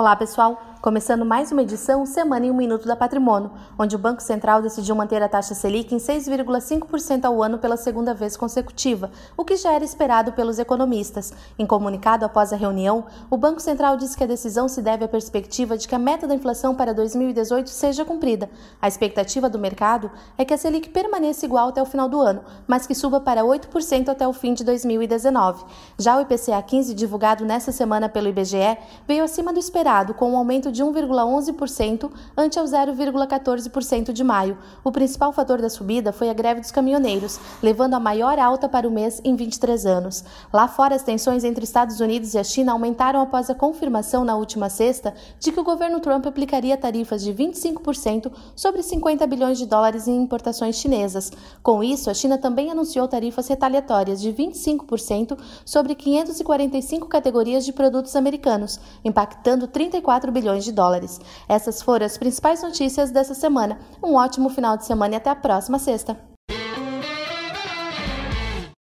Olá, pessoal! Começando mais uma edição Semana em um Minuto da Patrimônio, onde o Banco Central decidiu manter a taxa Selic em 6,5% ao ano pela segunda vez consecutiva, o que já era esperado pelos economistas. Em comunicado após a reunião, o Banco Central disse que a decisão se deve à perspectiva de que a meta da inflação para 2018 seja cumprida. A expectativa do mercado é que a Selic permaneça igual até o final do ano, mas que suba para 8% até o fim de 2019. Já o IPCA 15, divulgado nesta semana pelo IBGE, veio acima do esperado, com um aumento de 1,11% ante ao 0,14% de maio. O principal fator da subida foi a greve dos caminhoneiros, levando a maior alta para o mês em 23 anos. Lá fora, as tensões entre Estados Unidos e a China aumentaram após a confirmação na última sexta de que o governo Trump aplicaria tarifas de 25% sobre 50 bilhões de dólares em importações chinesas. Com isso, a China também anunciou tarifas retaliatórias de 25% sobre 545 categorias de produtos americanos, impactando 34 bilhões de dólares. Essas foram as principais notícias dessa semana. Um ótimo final de semana e até a próxima sexta.